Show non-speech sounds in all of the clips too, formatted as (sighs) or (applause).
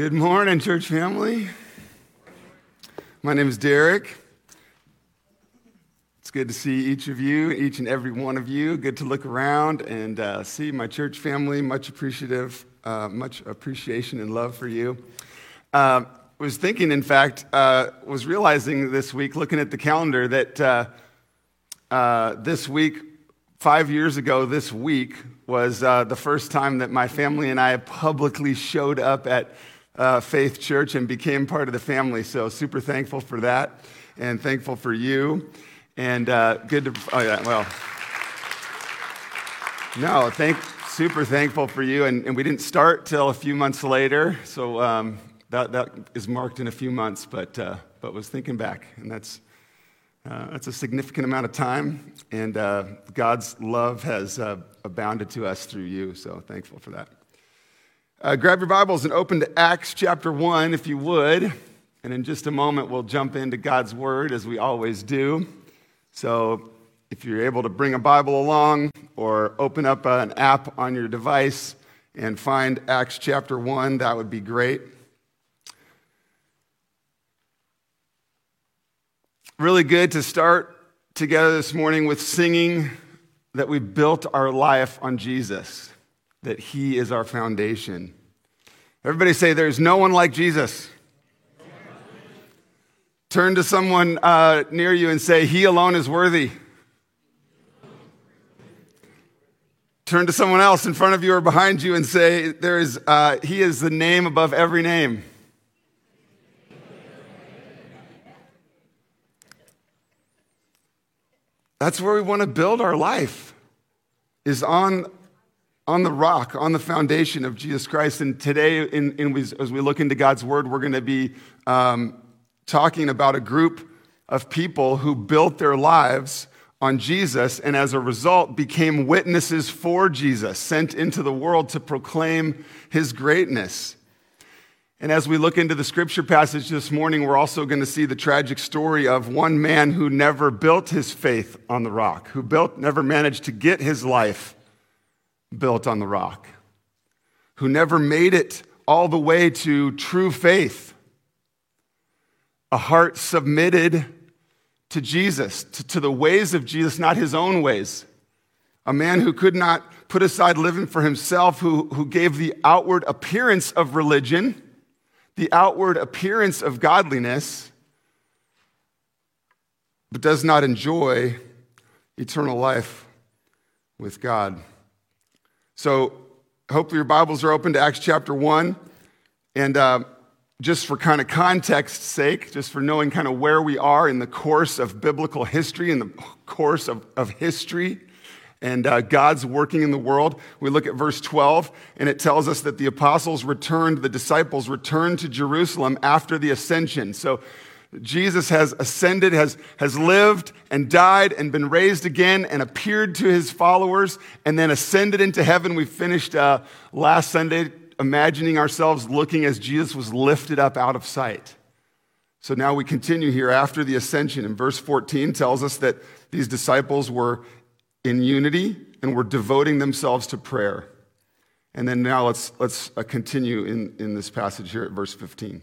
Good morning, church family. My name is Derek. It's good to see each of you, each and every one of you. Good to look around and uh, see my church family. Much appreciative, uh, much appreciation and love for you. Uh, was thinking, in fact, uh, was realizing this week, looking at the calendar, that uh, uh, this week, five years ago, this week was the first time that my family and I publicly showed up at uh, Faith Church and became part of the family. So, super thankful for that and thankful for you. And uh, good to, oh, yeah, well, no, thank, super thankful for you. And, and we didn't start till a few months later. So, um, that, that is marked in a few months, but, uh, but was thinking back. And that's, uh, that's a significant amount of time. And uh, God's love has uh, abounded to us through you. So, thankful for that. Uh, grab your Bibles and open to Acts chapter 1, if you would. And in just a moment, we'll jump into God's Word as we always do. So if you're able to bring a Bible along or open up an app on your device and find Acts chapter 1, that would be great. Really good to start together this morning with singing that we built our life on Jesus that He is our foundation. Everybody say, There's no one like Jesus. Turn to someone uh, near you and say, He alone is worthy. Turn to someone else in front of you or behind you and say, there is, uh, He is the name above every name. That's where we want to build our life, is on on the rock, on the foundation of Jesus Christ. And today, in, in, as we look into God's word, we're going to be um, talking about a group of people who built their lives on Jesus and as a result became witnesses for Jesus, sent into the world to proclaim his greatness. And as we look into the scripture passage this morning, we're also going to see the tragic story of one man who never built his faith on the rock, who built, never managed to get his life built on the rock, who never made it all the way to true faith, a heart submitted to Jesus, to, to, the ways of Jesus, not his own ways. A man who could not put aside living for himself, who, who gave the outward appearance of religion, the outward appearance of godliness, but does not enjoy eternal life with God. So, hopefully, your Bibles are open to Acts chapter 1. And uh, just for kind of context sake, just for knowing kind of where we are in the course of biblical history, in the course of, of history, and uh, God's working in the world. We look at verse 12, and it tells us that the apostles returned, the disciples returned to Jerusalem after the ascension. So Jesus has ascended, has, has lived and died and been raised again and appeared to his followers and then ascended into heaven. We finished uh, last Sunday imagining ourselves looking as Jesus was lifted up out of sight. So now we continue here after the ascension. And verse 14 tells us that these disciples were in unity and were devoting themselves to prayer. And then now let's, let's uh, continue in, in this passage here at verse 15.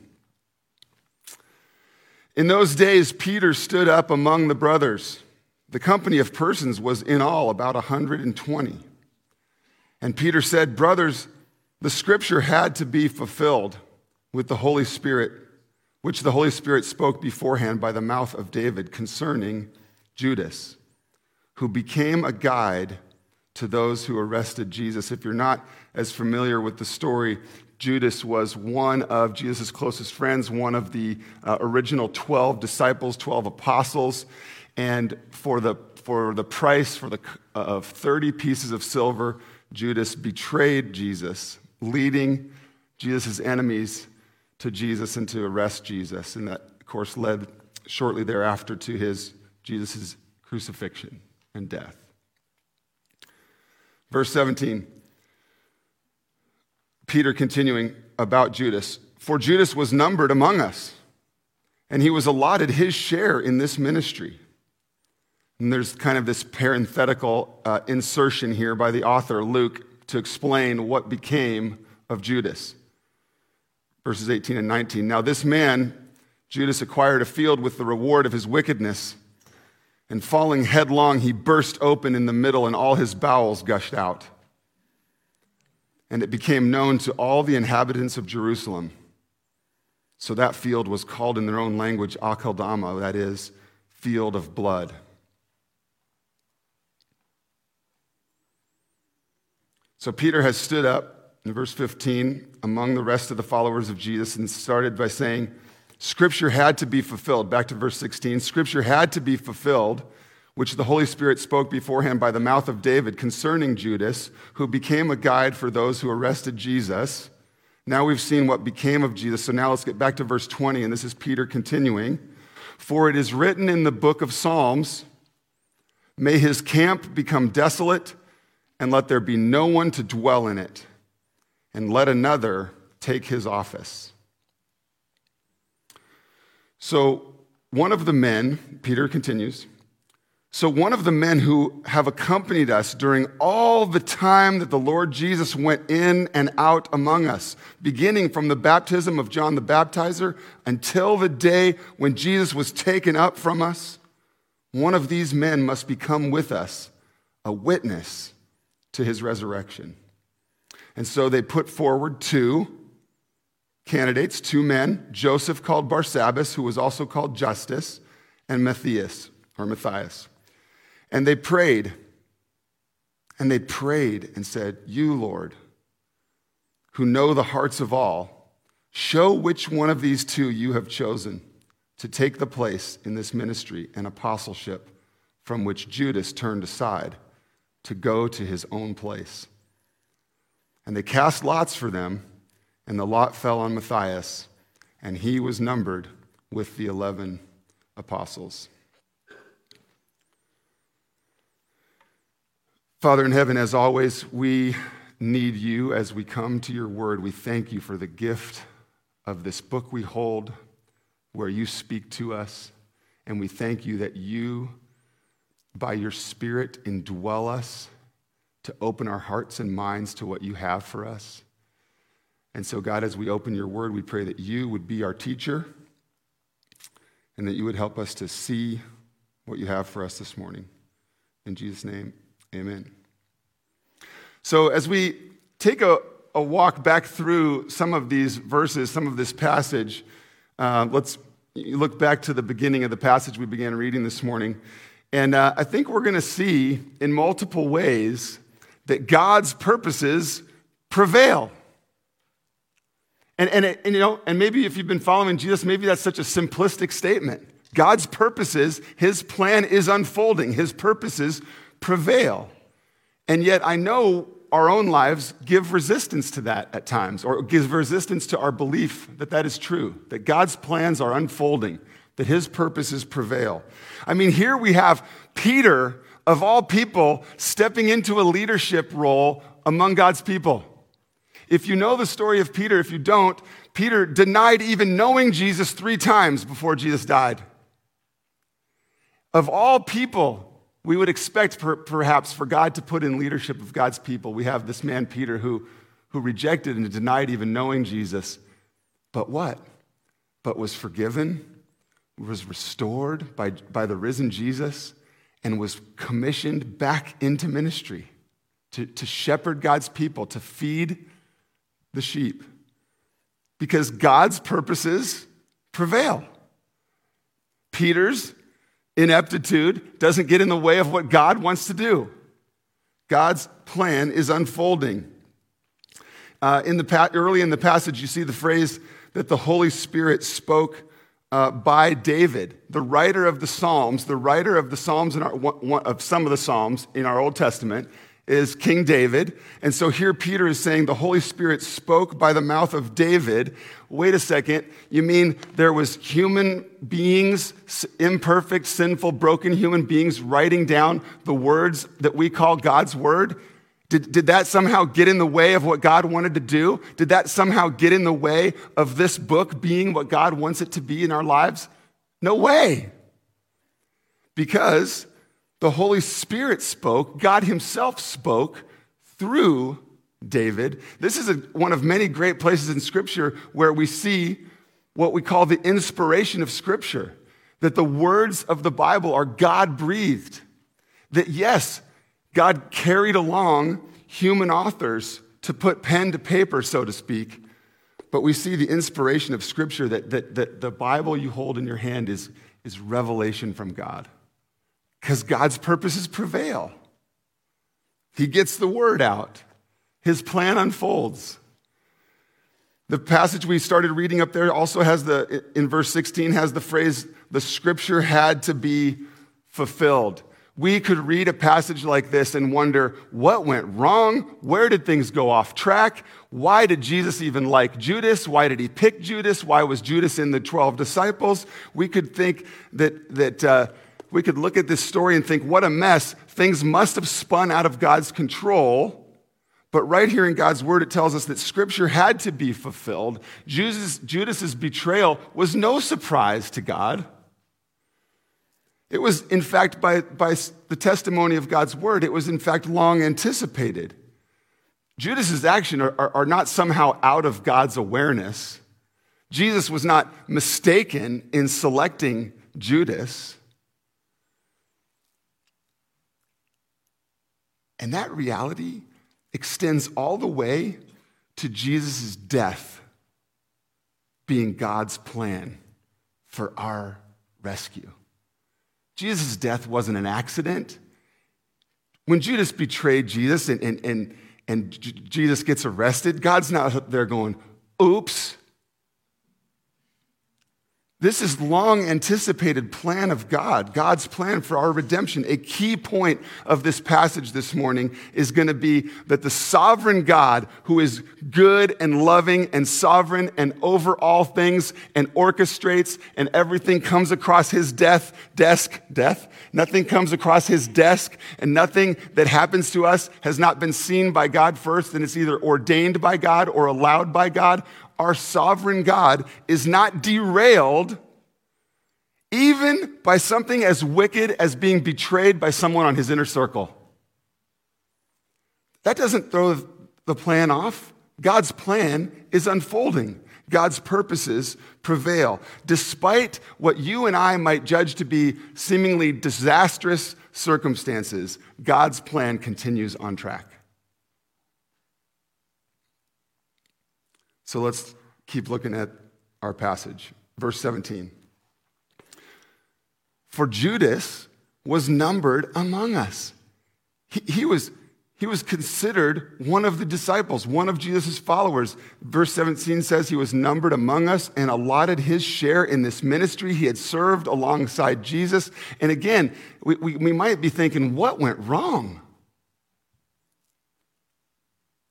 In those days, Peter stood up among the brothers. The company of persons was in all about 120. And Peter said, Brothers, the scripture had to be fulfilled with the Holy Spirit, which the Holy Spirit spoke beforehand by the mouth of David concerning Judas, who became a guide to those who arrested Jesus. If you're not as familiar with the story, Judas was one of Jesus' closest friends, one of the uh, original 12 disciples, 12 apostles. And for the, for the price for the, uh, of 30 pieces of silver, Judas betrayed Jesus, leading Jesus' enemies to Jesus and to arrest Jesus. And that, of course, led shortly thereafter to his Jesus' crucifixion and death. Verse 17. Peter continuing about Judas. For Judas was numbered among us, and he was allotted his share in this ministry. And there's kind of this parenthetical uh, insertion here by the author, Luke, to explain what became of Judas. verses 18 and 19. Now, this man, Judas, acquired a field with the reward of his wickedness. And falling headlong, he burst open in the middle, and all his bowels gushed out. And it became known to all the inhabitants of Jerusalem. So that field was called in their own language Akeldama, that is, field of blood. So Peter has stood up in verse 15 among the rest of the followers of Jesus and started by saying, Scripture had to be fulfilled. Back to verse 16. Scripture had to be fulfilled, which the Holy Spirit spoke beforehand by the mouth of David concerning Judas, who became a guide for those who arrested Jesus. Now we've seen what became of Jesus. So now let's get back to verse 20, and this is Peter continuing. For it is written in the book of Psalms, May his camp become desolate and let there be no one to dwell in it, and let another take his office. So, one of the men, Peter continues, so one of the men who have accompanied us during all the time that the Lord Jesus went in and out among us, beginning from the baptism of John the Baptizer until the day when Jesus was taken up from us, one of these men must become with us a witness to his resurrection. And so they put forward two candidates, two men, Joseph called Barsabbas, who was also called Justus, and Matthias, or Matthias. And they prayed, and they prayed and said, You, Lord, who know the hearts of all, show which one of these two you have chosen to take the place in this ministry and apostleship from which Judas turned aside to go to his own place. And they cast lots for them, and the lot fell on Matthias, and he was numbered with the 11 apostles. Father in heaven, as always, we need you as we come to your word. We thank you for the gift of this book we hold where you speak to us. And we thank you that you by your Spirit, indwell us to open our hearts and minds to what you have for us. And so, God, as we open your word, we pray that you would be our teacher and that you would help us to see what you have for us this morning. In Jesus' name, amen. So, as we take a, a walk back through some of these verses, some of this passage, uh, let's look back to the beginning of the passage we began reading this morning. And uh, I think we're going to see in multiple ways that God's purposes prevail. And, and, and, you know, and maybe if you've been following Jesus, maybe that's such a simplistic statement. God's purposes, his plan is unfolding, his purposes prevail. And yet I know our own lives give resistance to that at times, or give resistance to our belief that that is true, that God's plans are unfolding, that his purposes prevail. I mean, here we have Peter, of all people, stepping into a leadership role among God's people. If you know the story of Peter, if you don't, Peter denied even knowing Jesus three times before Jesus died. Of all people, we would expect per, perhaps for God to put in leadership of God's people. We have this man, Peter, who, who rejected and denied even knowing Jesus. But what? But was forgiven was restored by, by the risen Jesus and was commissioned back into ministry to, to shepherd God's people, to feed the sheep. Because God's purposes prevail. Peter's ineptitude doesn't get in the way of what God wants to do. God's plan is unfolding. Uh, in the, early in the passage, you see the phrase that the Holy Spirit spoke uh, by David, the writer of the Psalms. The writer of the Psalms in our, one, of some of the Psalms in our Old Testament is King David. And so here Peter is saying the Holy Spirit spoke by the mouth of David. Wait a second. You mean there was human beings, imperfect, sinful, broken human beings writing down the words that we call God's word? Did, did that somehow get in the way of what God wanted to do? Did that somehow get in the way of this book being what God wants it to be in our lives? No way. Because the Holy Spirit spoke, God Himself spoke through David. This is a, one of many great places in Scripture where we see what we call the inspiration of Scripture that the words of the Bible are God breathed. That yes, God carried along human authors to put pen to paper, so to speak, but we see the inspiration of Scripture that, that, that the Bible you hold in your hand is, is revelation from God. Because God's purposes prevail. He gets the word out, His plan unfolds. The passage we started reading up there also has the, in verse 16, has the phrase, the scripture had to be fulfilled. We could read a passage like this and wonder what went wrong? Where did things go off track? Why did Jesus even like Judas? Why did he pick Judas? Why was Judas in the 12 disciples? We could think that, that uh, we could look at this story and think, what a mess. Things must have spun out of God's control. But right here in God's word, it tells us that scripture had to be fulfilled. Judas, Judas's betrayal was no surprise to God. It was, in fact, by, by the testimony of God's word, it was, in fact, long anticipated. Judas's actions are, are, are not somehow out of God's awareness. Jesus was not mistaken in selecting Judas. And that reality extends all the way to Jesus' death being God's plan for our rescue. Jesus' death wasn't an accident. When Judas betrayed Jesus and, and, and, and Jesus gets arrested, God's not there going, oops. This is long anticipated plan of God, God's plan for our redemption. A key point of this passage this morning is going to be that the sovereign God, who is good and loving and sovereign and over all things and orchestrates and everything comes across his death, desk, death. Nothing comes across his desk and nothing that happens to us has not been seen by God first and it's either ordained by God or allowed by God our sovereign God is not derailed even by something as wicked as being betrayed by someone on his inner circle. That doesn't throw the plan off. God's plan is unfolding. God's purposes prevail. Despite what you and I might judge to be seemingly disastrous circumstances, God's plan continues on track. So let's keep looking at our passage. Verse 17. For Judas was numbered among us. He, he, was, he was considered one of the disciples, one of Jesus' followers. Verse 17 says he was numbered among us and allotted his share in this ministry. He had served alongside Jesus. And again, we, we, we might be thinking, what went wrong?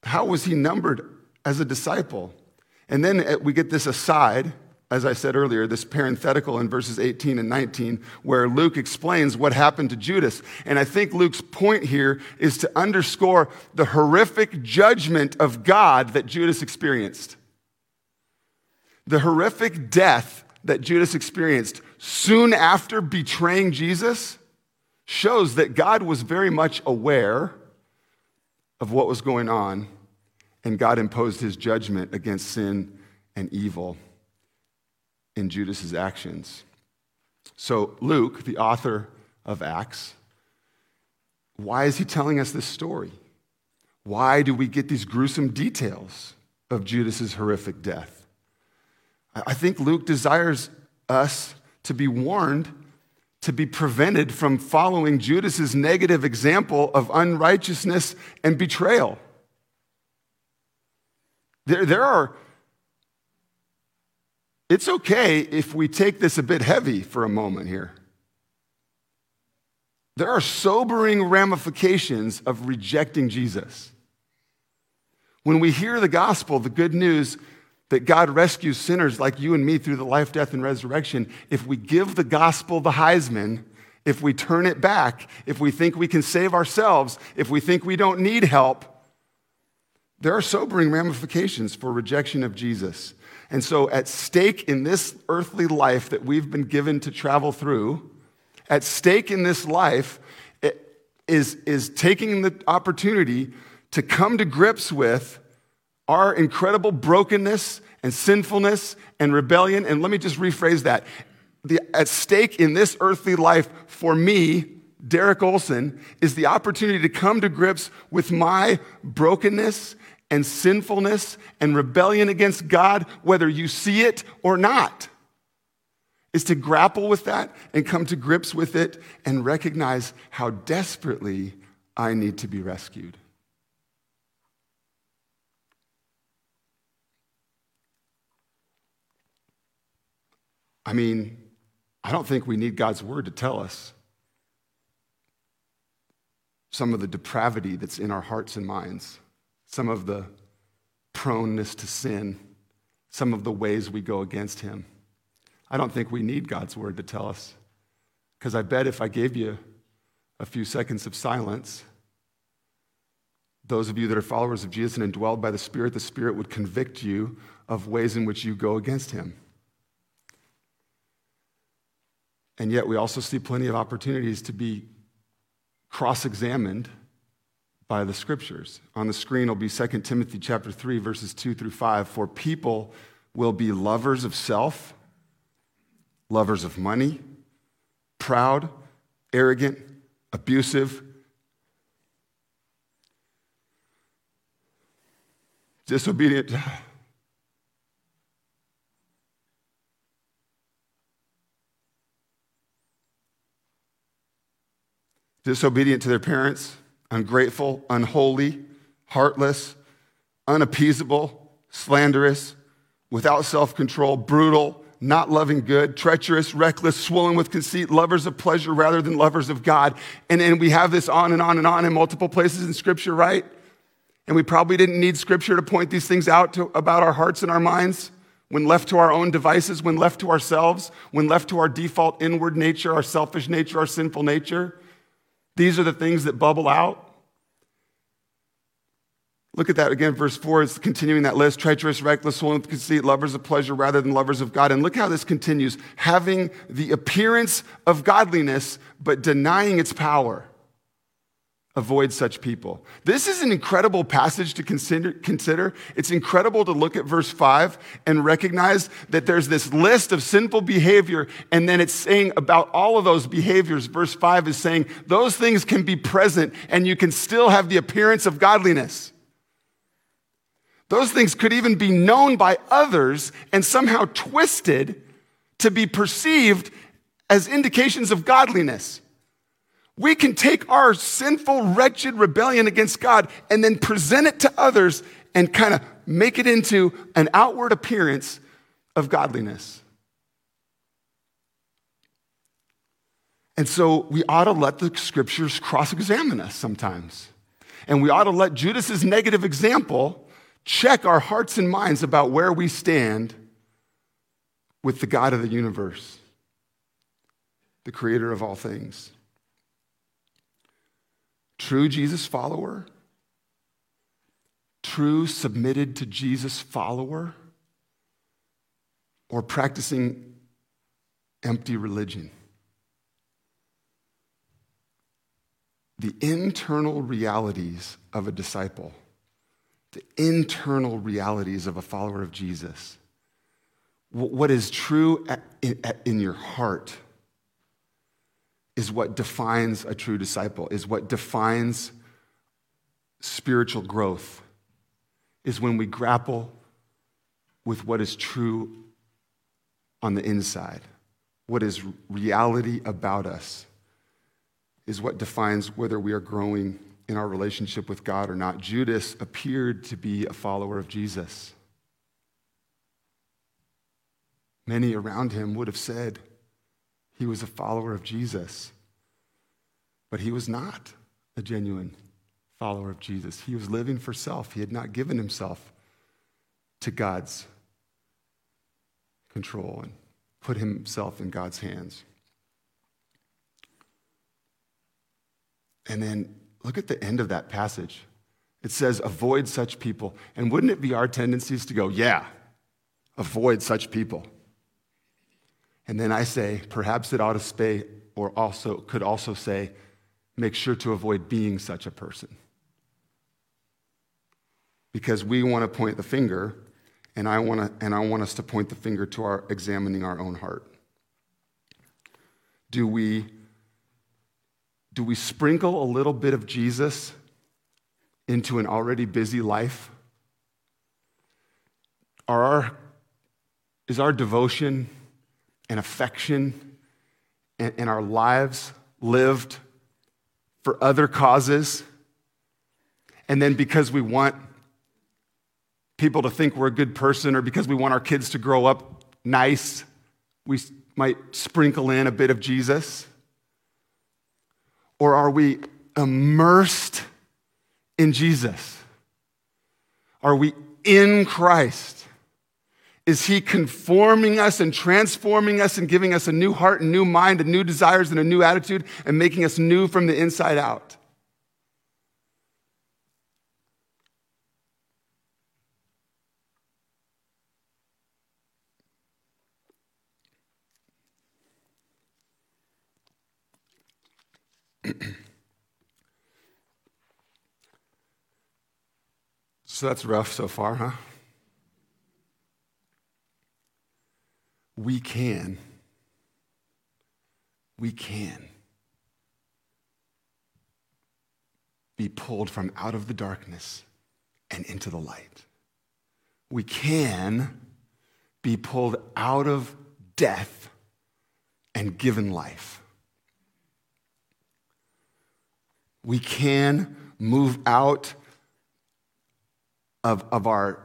How was he numbered as a disciple? And then uh, we get this aside, as I said earlier, this parenthetical in verses 18 and 19, where Luke explains what happened to Judas. And I think Luke's point here is to underscore the horrific judgment of God that Judas experienced. The horrific death that Judas experienced soon after betraying Jesus shows that God was very much aware of what was going on and God imposed his judgment against sin and evil in Judas's actions. So, Luke, the author of Acts, why is he telling us this story? Why do we get these gruesome details of Judas's horrific death? I think Luke desires us to be warned, to be prevented from following Judas's negative example of unrighteousness and betrayal. There, there are, it's okay if we take this a bit heavy for a moment here. There are sobering ramifications of rejecting Jesus. When we hear the gospel, the good news that God rescues sinners like you and me through the life, death, and resurrection, if we give the gospel the Heisman, if we turn it back, if we think we can save ourselves, if we think we don't need help, there are sobering ramifications for rejection of Jesus. And so, at stake in this earthly life that we've been given to travel through, at stake in this life is, is taking the opportunity to come to grips with our incredible brokenness and sinfulness and rebellion. And let me just rephrase that. The, at stake in this earthly life for me, Derek Olson, is the opportunity to come to grips with my brokenness and sinfulness and rebellion against God, whether you see it or not. Is to grapple with that and come to grips with it and recognize how desperately I need to be rescued. I mean, I don't think we need God's word to tell us some of the depravity that's in our hearts and minds, some of the proneness to sin, some of the ways we go against Him. I don't think we need God's word to tell us. Because I bet if I gave you a few seconds of silence, those of you that are followers of Jesus and indwelled by the Spirit, the Spirit would convict you of ways in which you go against Him. And yet, we also see plenty of opportunities to be cross examined by the scriptures. On the screen will be 2 Timothy chapter 3 verses 2 through 5 for people will be lovers of self, lovers of money, proud, arrogant, abusive, disobedient. (sighs) Disobedient to their parents, ungrateful, unholy, heartless, unappeasable, slanderous, without self control, brutal, not loving good, treacherous, reckless, swollen with conceit, lovers of pleasure rather than lovers of God. And then we have this on and on and on in multiple places in Scripture, right? And we probably didn't need Scripture to point these things out to, about our hearts and our minds. When left to our own devices, when left to ourselves, when left to our default inward nature, our selfish nature, our sinful nature, these are the things that bubble out. Look at that again, verse 4 is continuing that list treacherous, reckless, swollen with conceit, lovers of pleasure rather than lovers of God. And look how this continues having the appearance of godliness, but denying its power. Avoid such people. This is an incredible passage to consider, consider. It's incredible to look at verse 5 and recognize that there's this list of sinful behavior, and then it's saying about all of those behaviors. Verse 5 is saying those things can be present, and you can still have the appearance of godliness. Those things could even be known by others and somehow twisted to be perceived as indications of godliness. We can take our sinful, wretched rebellion against God and then present it to others and kind of make it into an outward appearance of godliness. And so we ought to let the scriptures cross examine us sometimes. And we ought to let Judas's negative example check our hearts and minds about where we stand with the God of the universe, the creator of all things. True Jesus follower, true submitted to Jesus follower, or practicing empty religion. The internal realities of a disciple, the internal realities of a follower of Jesus, what is true in your heart is what defines a true disciple, is what defines spiritual growth, is when we grapple with what is true on the inside, what is reality about us, is what defines whether we are growing in our relationship with God or not. Judas appeared to be a follower of Jesus. Many around him would have said, he was a follower of Jesus. But he was not a genuine follower of Jesus. He was living for self. He had not given himself to God's control and put himself in God's hands. And then look at the end of that passage. It says, avoid such people. And wouldn't it be our tendencies to go, yeah, avoid such people? And then I say, perhaps it ought to say, or also could also say, make sure to avoid being such a person. because we want to point the finger, and I want to, and I want us to point the finger to our examining our own heart. Do we do we sprinkle a little bit of Jesus into an already busy life? Are our, is our devotion and affection and, and our lives lived for other causes? And then because we want people to think we're a good person or because we want our kids to grow up nice, we might sprinkle in a bit of Jesus? Or are we immersed in Jesus? Are we in Christ? Is He conforming us and transforming us and giving us a new heart and new mind and new desires and a new attitude and making us new from the inside out? That's rough so far, huh? We can. We can be pulled from out of the darkness and into the light. We can be pulled out of death and given life. we can move out of, of our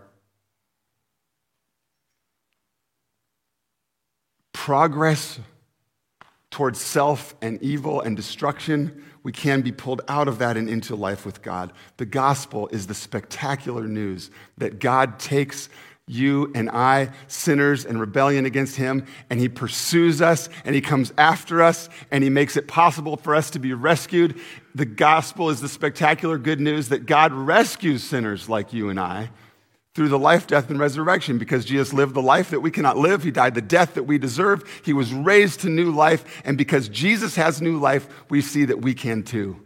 progress towards self and evil and destruction, we can be pulled out of that and into life with God. The gospel is the spectacular news that God takes you and I, sinners and rebellion against him, and he pursues us and he comes after us and he makes it possible for us to be rescued. The gospel is the spectacular good news that God rescues sinners like you and I through the life, death, and resurrection because Jesus lived the life that we cannot live. He died the death that we deserve. He was raised to new life. And because Jesus has new life, we see that we can too.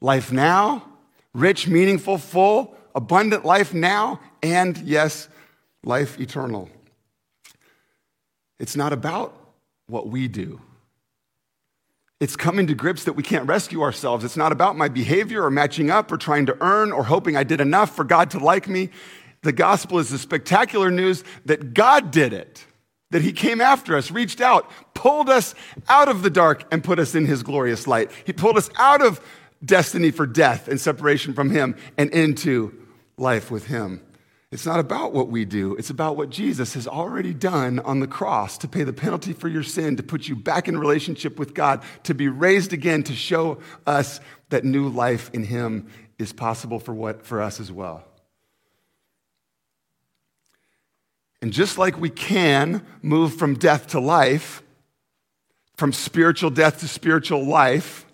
Life now, rich, meaningful, full, abundant life now, and yes, life eternal. It's not about what we do. It's coming to grips that we can't rescue ourselves. It's not about my behavior or matching up or trying to earn or hoping I did enough for God to like me. The gospel is the spectacular news that God did it, that He came after us, reached out, pulled us out of the dark, and put us in His glorious light. He pulled us out of destiny for death and separation from Him and into life with Him. It's not about what we do, it's about what Jesus has already done on the cross to pay the penalty for your sin, to put you back in relationship with God, to be raised again, to show us that new life in Him is possible for, what, for us as well. And just like we can move from death to life, from spiritual death to spiritual life,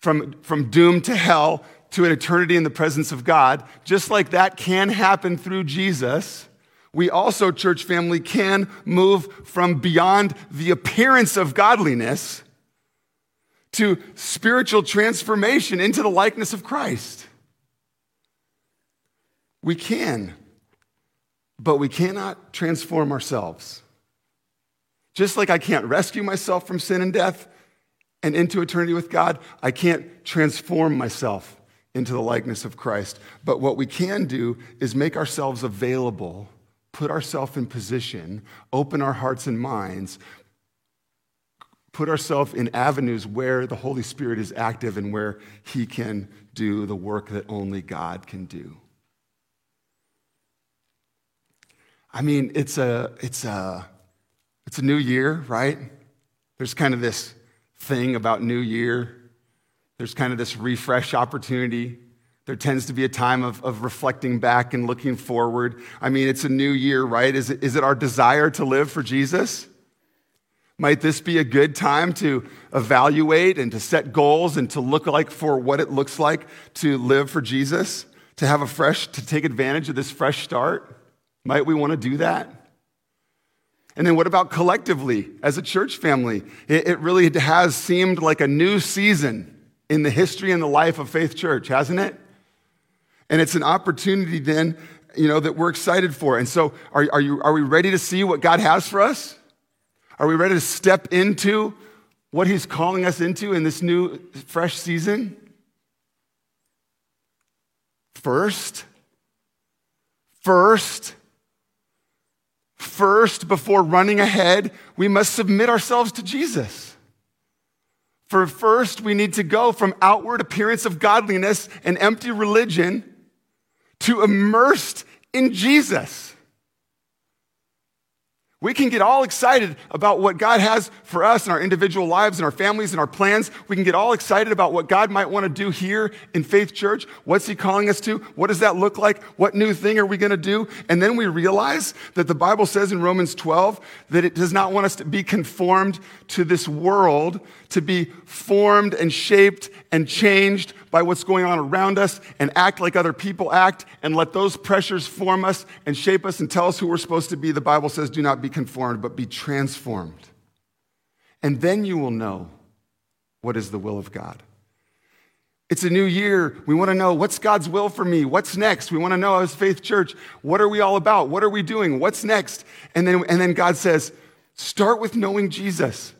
from, from doom to hell, to an eternity in the presence of God, just like that can happen through Jesus, we also, church family, can move from beyond the appearance of godliness to spiritual transformation into the likeness of Christ. We can, but we cannot transform ourselves. Just like I can't rescue myself from sin and death and into eternity with God, I can't transform myself into the likeness of Christ. But what we can do is make ourselves available, put ourselves in position, open our hearts and minds, put ourselves in avenues where the Holy Spirit is active and where He can do the work that only God can do. I mean, it's a, it's a, it's a new year, right? There's kind of this thing about New Year there's kind of this refresh opportunity. There tends to be a time of, of reflecting back and looking forward. I mean, it's a new year, right? Is it, is it our desire to live for Jesus? Might this be a good time to evaluate and to set goals and to look like for what it looks like to live for Jesus? To have a fresh, to take advantage of this fresh start? Might we want to do that? And then what about collectively as a church family? It, it really has seemed like a new season in the history and the life of Faith Church, hasn't it? And it's an opportunity then, you know, that we're excited for. And so are, are, you, are we ready to see what God has for us? Are we ready to step into what He's calling us into in this new, fresh season? First, first, first, before running ahead, we must submit ourselves to Jesus. For first, we need to go from outward appearance of godliness and empty religion to immersed in Jesus. We can get all excited about what God has for us in our individual lives and our families and our plans. We can get all excited about what God might want to do here in Faith Church. What's He calling us to? What does that look like? What new thing are we going to do? And then we realize that the Bible says in Romans 12 that it does not want us to be conformed to this world, to be formed and shaped and changed by what's going on around us and act like other people act and let those pressures form us and shape us and tell us who we're supposed to be. The Bible says, do not be conformed, but be transformed. And then you will know what is the will of God. It's a new year. We want to know what's God's will for me? What's next? We want to know as Faith Church, what are we all about? What are we doing? What's next? And then, and then God says, start with knowing Jesus.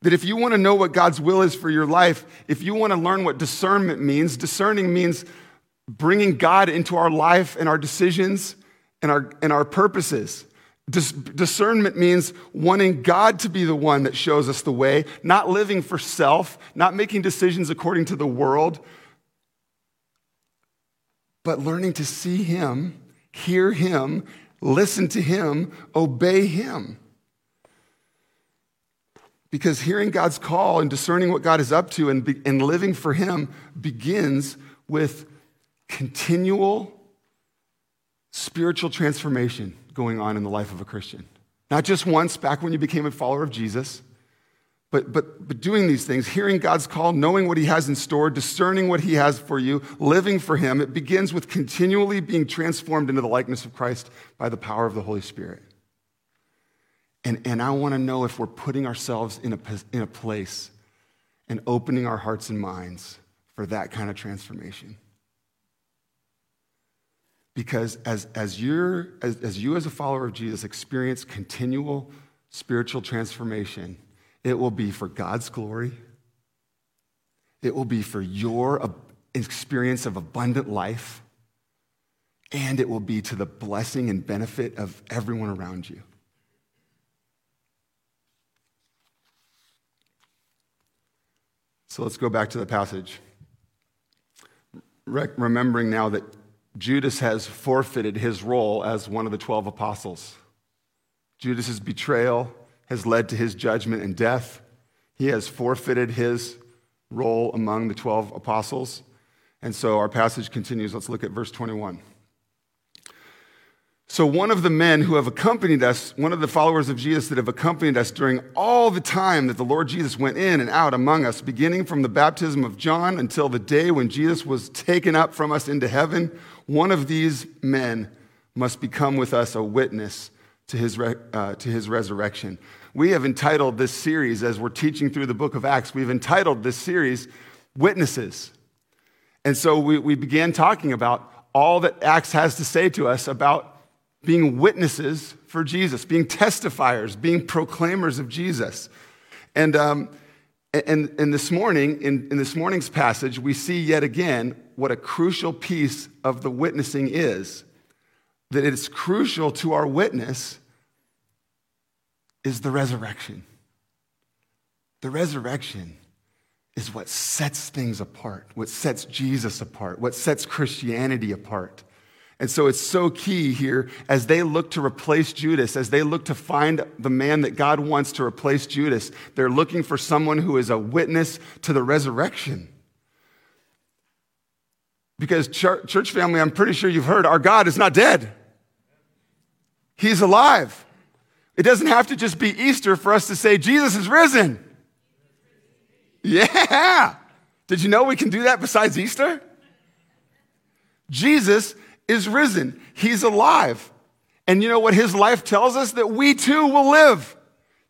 That if you want to know what God's will is for your life, if you want to learn what discernment means, discerning means bringing God into our life and our decisions and our, and our purposes. Dis- discernment means wanting God to be the one that shows us the way, not living for self, not making decisions according to the world, but learning to see Him, hear Him, listen to Him, obey Him. Because hearing God's call and discerning what God is up to and, be, and living for Him begins with continual spiritual transformation going on in the life of a Christian. Not just once back when you became a follower of Jesus, but, but, but doing these things, hearing God's call, knowing what He has in store, discerning what He has for you, living for Him, it begins with continually being transformed into the likeness of Christ by the power of the Holy Spirit. And, and I want to know if we're putting ourselves in a, in a place and opening our hearts and minds for that kind of transformation. Because as, as, you're, as, as you, as a follower of Jesus, experience continual spiritual transformation, it will be for God's glory, it will be for your experience of abundant life, and it will be to the blessing and benefit of everyone around you. So let's go back to the passage. Re- remembering now that Judas has forfeited his role as one of the 12 apostles. Judas's betrayal has led to his judgment and death. He has forfeited his role among the 12 apostles. And so our passage continues. Let's look at verse 21. So, one of the men who have accompanied us, one of the followers of Jesus that have accompanied us during all the time that the Lord Jesus went in and out among us, beginning from the baptism of John until the day when Jesus was taken up from us into heaven, one of these men must become with us a witness to his, uh, to his resurrection. We have entitled this series, as we're teaching through the book of Acts, we've entitled this series Witnesses. And so we, we began talking about all that Acts has to say to us about being witnesses for Jesus, being testifiers, being proclaimers of Jesus. And, um, and, and this morning, in, in this morning's passage, we see yet again what a crucial piece of the witnessing is. That it's crucial to our witness is the resurrection. The resurrection is what sets things apart, what sets Jesus apart, what sets Christianity apart. And so it's so key here as they look to replace Judas, as they look to find the man that God wants to replace Judas, they're looking for someone who is a witness to the resurrection. Because, church family, I'm pretty sure you've heard our God is not dead, He's alive. It doesn't have to just be Easter for us to say, Jesus is risen. Yeah. Did you know we can do that besides Easter? Jesus is risen, he's alive. And you know what his life tells us? That we too will live.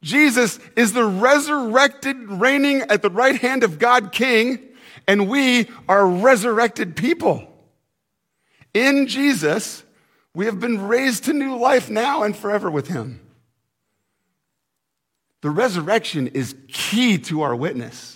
Jesus is the resurrected, reigning at the right hand of God King, and we are resurrected people. in Jesus, we have been raised to new life now and forever with him. The resurrection is key to our witness.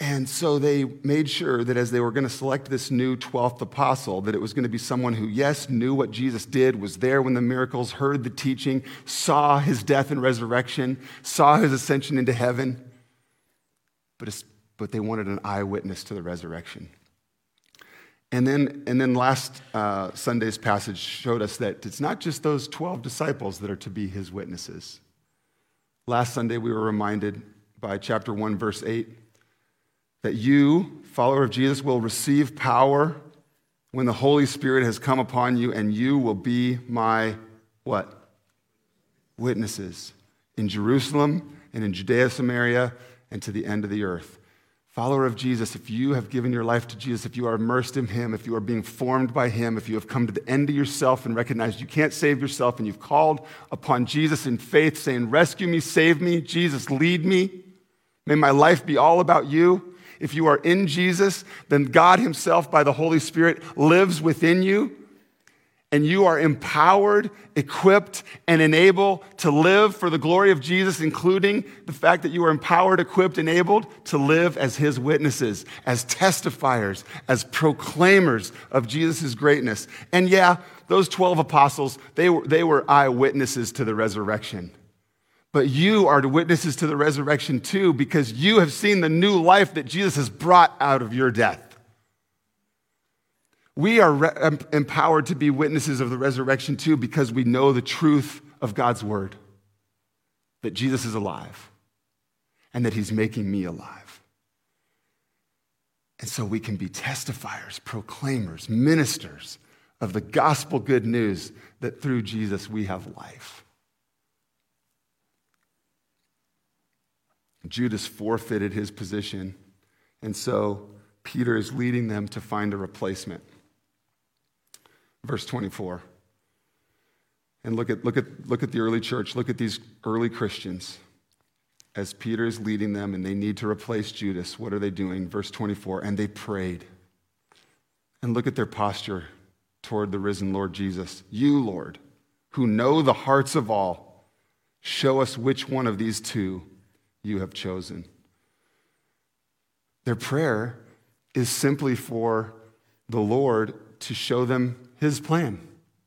And so they made sure that as they were going to select this new 12th apostle, that it was going to be someone who, yes, knew what Jesus did, was there when the miracles, heard the teaching, saw his death and resurrection, saw his ascension into heaven, but, but they wanted an eyewitness to the resurrection. And then, and then last uh, Sunday's passage showed us that it's not just those 12 disciples that are to be his witnesses. Last Sunday, we were reminded by chapter 1, verse 8 that you, follower of Jesus, will receive power when the Holy Spirit has come upon you, and you will be my what? Witnesses in Jerusalem and in Judea, Samaria, and to the end of the earth. Follower of Jesus, if you have given your life to Jesus, if you are immersed in Him, if you are being formed by Him, if you have come to the end of yourself and recognized you can't save yourself, and you've called upon Jesus in faith, saying, Rescue me, save me, Jesus, lead me. May my life be all about you. If you are in Jesus, then God Himself, by the Holy Spirit, lives within you. And you are empowered, equipped, and enabled to live for the glory of Jesus, including the fact that you are empowered, equipped, enabled to live as His witnesses, as testifiers, as proclaimers of Jesus' greatness. And yeah, those 12 apostles, they were, they were eyewitnesses to the resurrection. But you are witnesses to the resurrection too, because you have seen the new life that Jesus has brought out of your death. We are re- empowered to be witnesses of the resurrection too, because we know the truth of God's word that Jesus is alive and that he's making me alive. And so we can be testifiers, proclaimers, ministers of the gospel good news that through Jesus we have life. Judas forfeited his position, and so Peter is leading them to find a replacement. Verse 24. And look at, look, at, look at the early church, look at these early Christians. As Peter is leading them and they need to replace Judas, what are they doing? Verse 24. And they prayed. And look at their posture toward the risen Lord Jesus. You, Lord, who know the hearts of all, show us which one of these two you have chosen. Their prayer is simply for the Lord to show them his plan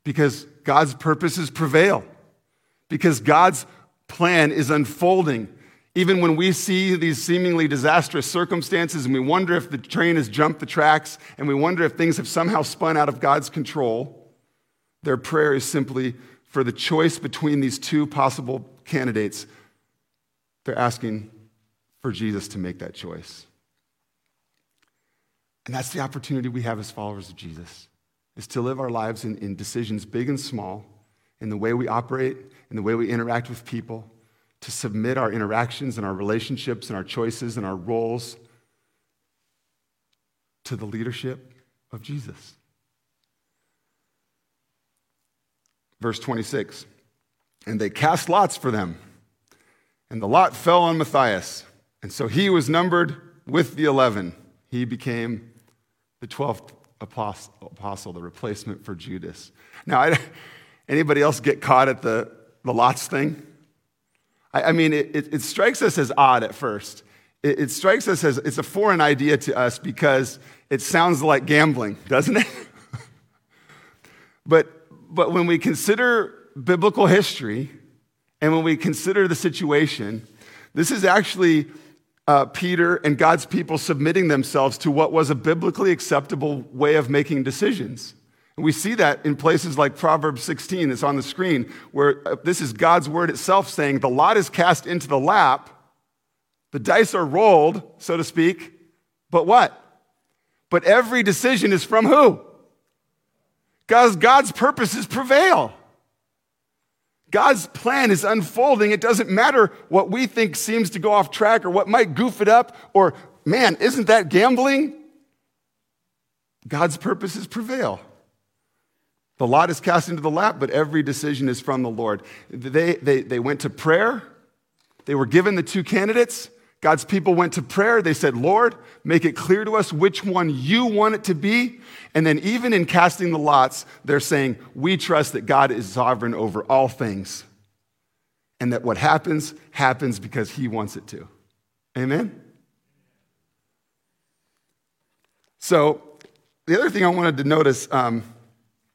because God's purposes prevail, because God's plan is unfolding. Even when we see these seemingly disastrous circumstances and we wonder if the train has jumped the tracks and we wonder if things have somehow spun out of God's control, their prayer is simply for the choice between these two possible candidates they're asking for Jesus to make that choice. And that's the opportunity we have as followers of Jesus, is to live our lives in, in decisions big and small, in the way we operate, in the way we interact with people, to submit our interactions and our relationships and our choices and our roles to the leadership of Jesus. Verse 26 And they cast lots for them and the lot fell on Matthias. And so he was numbered with the 11. He became the 12th apostle, the replacement for Judas. Now, I, (laughs) anybody else get caught at the, the lots thing? I, I mean, it, it, it, strikes us as odd at first. It, it strikes us as it's a foreign idea to us because it sounds like gambling, (laughs) doesn't it? (laughs) but, but when we consider biblical history, and when we consider the situation, this is actually uh, Peter and God's people submitting themselves to what was a biblically acceptable way of making decisions. And we see that in places like Proverbs 16, it's on the screen, where uh, this is God's word itself saying, The lot is cast into the lap, the dice are rolled, so to speak, but what? But every decision is from who? God's, God's purposes prevail. God's plan is unfolding. It doesn't matter what we think seems to go off track or what might goof it up or, man, isn't that gambling? God's purposes prevail. The lot is cast into the lap, but every decision is from the Lord. They, they, they went to prayer. They were given the two candidates. God's people went to prayer. They said, Lord, make it clear to us which one you want it to be. And then, even in casting the lots, they're saying, We trust that God is sovereign over all things. And that what happens, happens because he wants it to. Amen? So, the other thing I wanted to notice um,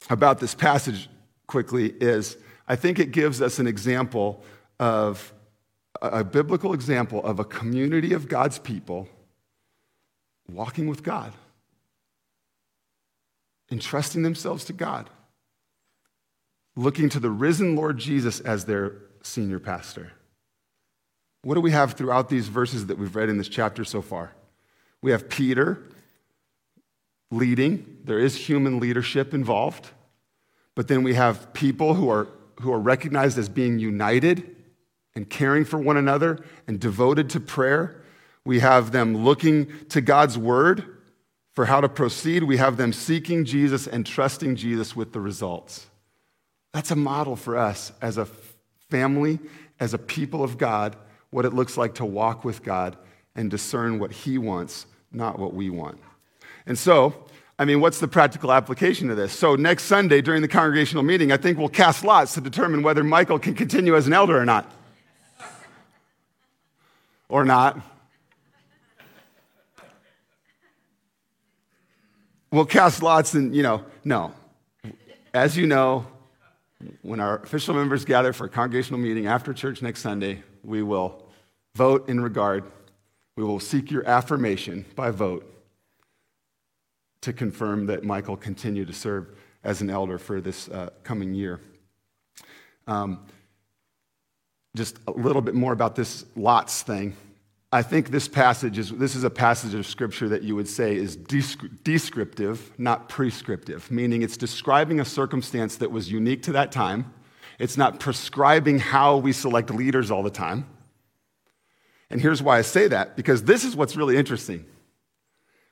about this passage quickly is I think it gives us an example of a biblical example of a community of God's people walking with God, entrusting themselves to God, looking to the risen Lord Jesus as their senior pastor. What do we have throughout these verses that we've read in this chapter so far? We have Peter leading, there is human leadership involved, but then we have people who are, who are recognized as being united and caring for one another and devoted to prayer. We have them looking to God's word for how to proceed. We have them seeking Jesus and trusting Jesus with the results. That's a model for us as a family, as a people of God, what it looks like to walk with God and discern what He wants, not what we want. And so, I mean, what's the practical application of this? So, next Sunday during the congregational meeting, I think we'll cast lots to determine whether Michael can continue as an elder or not or not. We'll cast lots and, you know, no. As you know, when our official members gather for a congregational meeting after church next Sunday, we will vote in regard. We will seek your affirmation by vote to confirm that Michael continue to serve as an elder for this uh, coming year. Um, just a little bit more about this lots thing. I think this passage is this is a passage of scripture that you would say is descriptive, not prescriptive, meaning it's describing a circumstance that was unique to that time. It's not prescribing how we select leaders all the time. And here's why I say that because this is what's really interesting.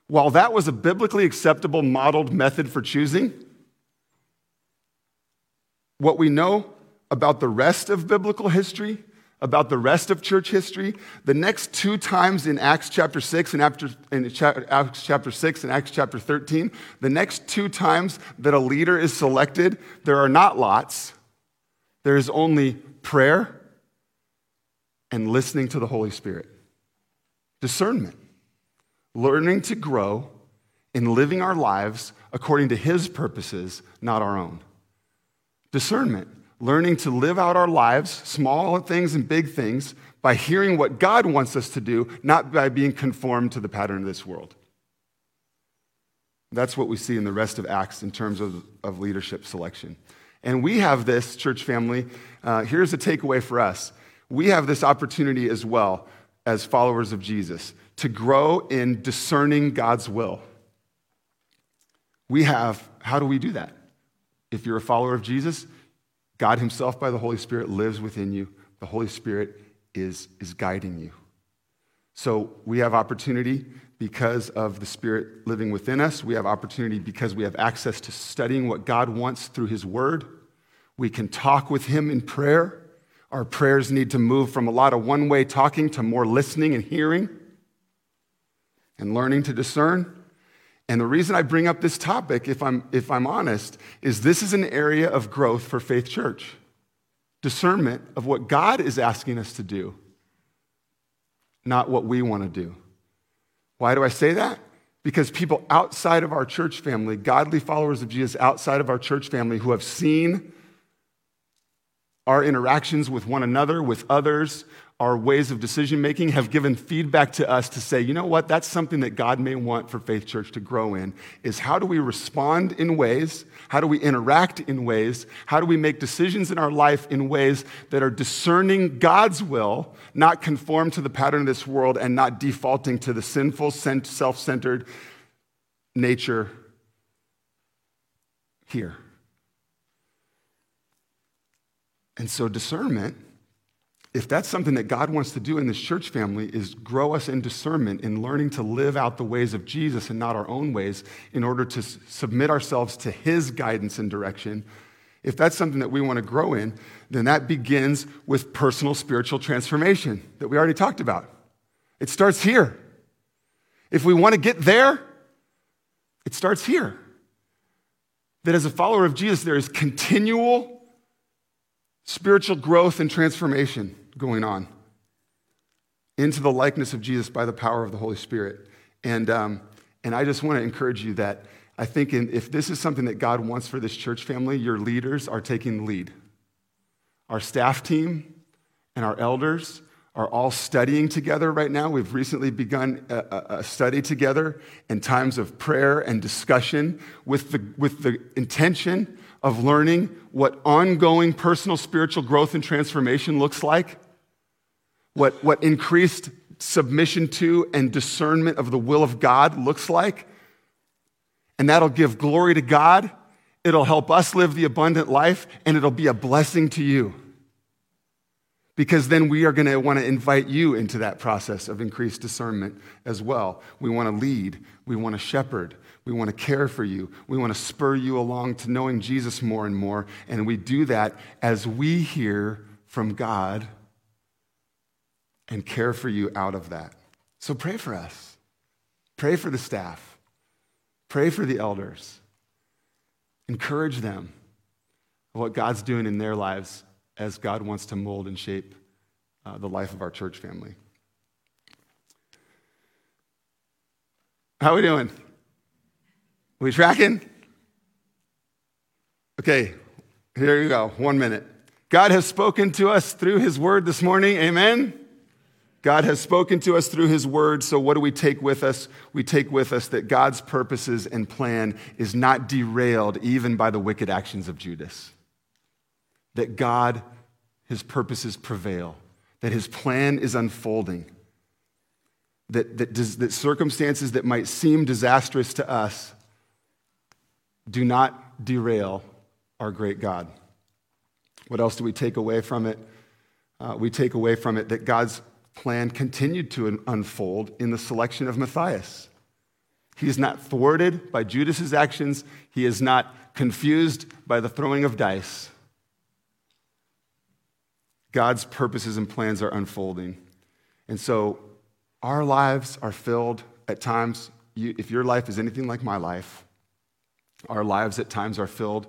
While that was a biblically acceptable modeled method for choosing, what we know about the rest of biblical history, about the rest of church history, the next two times in Acts chapter 6 and after, in Acts chapter 6 and Acts chapter 13, the next two times that a leader is selected, there are not lots. There is only prayer and listening to the Holy Spirit. Discernment. Learning to grow in living our lives according to His purposes, not our own. Discernment learning to live out our lives, small things and big things, by hearing what God wants us to do, not by being conformed to the pattern of this world. That's what we see in the rest of Acts in terms of, of leadership selection. And we have this, church family, uh, here's a takeaway for us. We have this opportunity as well as followers of Jesus to grow in discerning God's will. We have, how do we do that? If you're a follower of Jesus, God Himself, by the Holy Spirit, lives within you. The Holy Spirit is, is guiding you. So we have opportunity because of the Spirit living within us. We have opportunity because we have access to studying what God wants through His Word. We can talk with Him in prayer. Our prayers need to move from a lot of one way talking to more listening and hearing and learning to discern. And the reason I bring up this topic, if I'm, if I'm honest, is this is an area of growth for Faith Church. Discernment of what God is asking us to do, not what we want to do. Why do I say that? Because people outside of our church family, godly followers of Jesus outside of our church family who have seen our interactions with one another, with others, our ways of decision making have given feedback to us to say, you know what, that's something that God may want for Faith Church to grow in is how do we respond in ways, how do we interact in ways, how do we make decisions in our life in ways that are discerning God's will, not conform to the pattern of this world and not defaulting to the sinful, self centered nature here. And so discernment if that's something that God wants to do in this church family is grow us in discernment in learning to live out the ways of Jesus and not our own ways in order to submit ourselves to his guidance and direction if that's something that we want to grow in then that begins with personal spiritual transformation that we already talked about It starts here. If we want to get there, it starts here. That as a follower of Jesus, there is continual spiritual growth and transformation going on into the likeness of Jesus by the power of the Holy Spirit. And, um, and I just want to encourage you that I think in, if this is something that God wants for this church family, your leaders are taking the lead. Our staff team and our elders are all studying together right now. We've recently begun a, a, study together in times of prayer and discussion with the, with the intention of learning what ongoing personal spiritual growth and transformation looks like, what, what increased submission to and discernment of the will of God looks like. And that'll give glory to God. It'll help us live the abundant life, and it'll be a blessing to you because then we are going to want to invite you into that process of increased discernment as well. We want to lead, we want to shepherd, we want to care for you, we want to spur you along to knowing Jesus more and more. And we do that as we hear from God and care for you out of that. So pray for us, pray for the staff, pray for the elders, encourage them of what God's doing in their lives as God wants to mold and shape uh, the life of our church family. How are we doing? We tracking? Okay, here you go. One minute. God has spoken to us through his word this morning. Amen. God has spoken to us through his word, so what do we take with us? We take with us that God's purposes and plan is not derailed even by the wicked actions of Judas that God, his purposes prevail, that his plan is unfolding, that, that, that circumstances that might seem disastrous to us do not derail our great God. What else do we take away from it? Uh, we take away from it that God's plan continued to unfold in the selection of Matthias. He is not thwarted by Judas's actions. He is not confused by the throwing of dice. God's purposes and plans are unfolding. And so our lives are filled at times, you, if your life is anything like my life, our lives at times are filled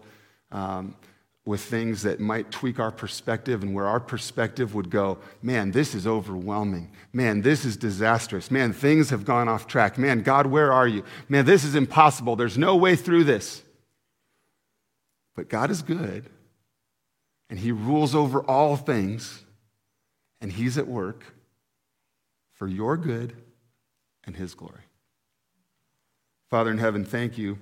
um, with things that might tweak our perspective and where our perspective would go, man, this is overwhelming. Man, this is disastrous. Man, things have gone off track. Man, God, where are you? Man, this is impossible. There's no way through this. But God is good and he rules over all things, and he's at work for your good and his glory. Father in heaven, thank you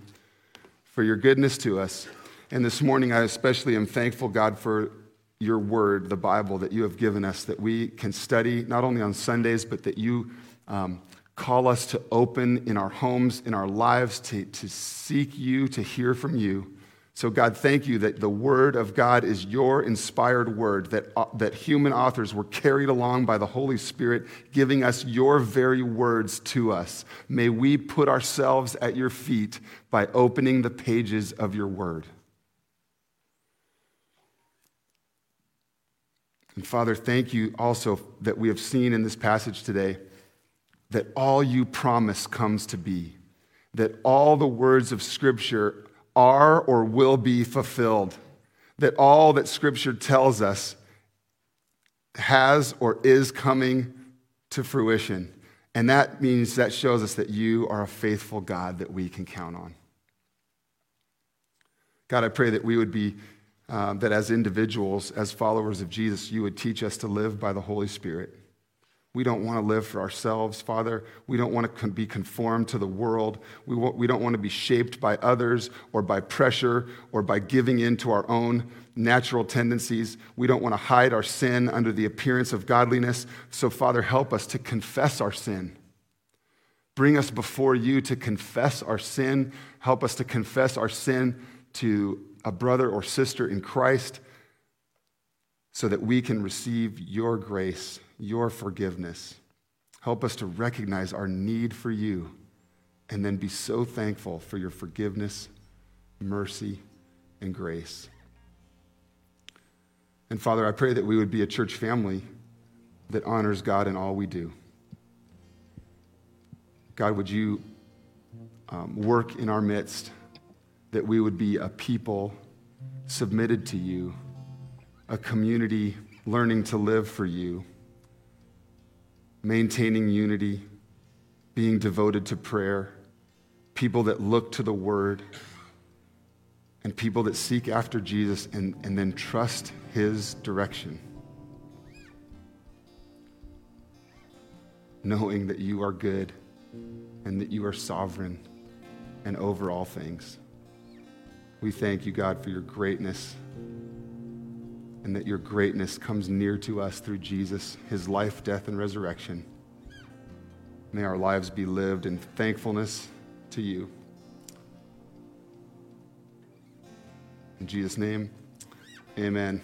for your goodness to us. And this morning, I especially am thankful, God, for your word, the Bible, that you have given us, that we can study not only on Sundays, but that you um, call us to open in our homes, in our lives, to, to seek you, to hear from you. So, God, thank you that the Word of God is your inspired Word, that, uh, that human authors were carried along by the Holy Spirit, giving us your very words to us. May we put ourselves at your feet by opening the pages of your Word. And Father, thank you also that we have seen in this passage today that all you promise comes to be, that all the words of Scripture are or will be fulfilled. That all that Scripture tells us has or is coming to fruition. And that means that shows us that you are a faithful God that we can count on. God, I pray that we would be, uh, that as individuals, as followers of Jesus, you would teach us to live by the Holy Spirit. We don't want to live for ourselves, Father. We don't want to be conformed to the world. We, we don't want to be shaped by others or by pressure or by giving in to our own natural tendencies. We don't want to hide our sin under the appearance of godliness. So, Father, help us to confess our sin. Bring us before you to confess our sin. Help us to confess our sin to a brother or sister in Christ so that we can receive your grace your forgiveness. Help us to recognize our need for you and then be so thankful for your forgiveness, mercy, and grace. And Father, I pray that we would be a church family that honors God in all we do. God, would you um, work in our midst that we would be a people submitted to you, a community learning to live for you, maintaining unity, being devoted to prayer, people that look to the word, and people that seek after Jesus and, and then trust his direction. Knowing that you are good and that you are sovereign and over all things. We thank you, God, for your greatness and that your greatness comes near to us through Jesus, his life, death, and resurrection. May our lives be lived in thankfulness to you. In Jesus' name, amen.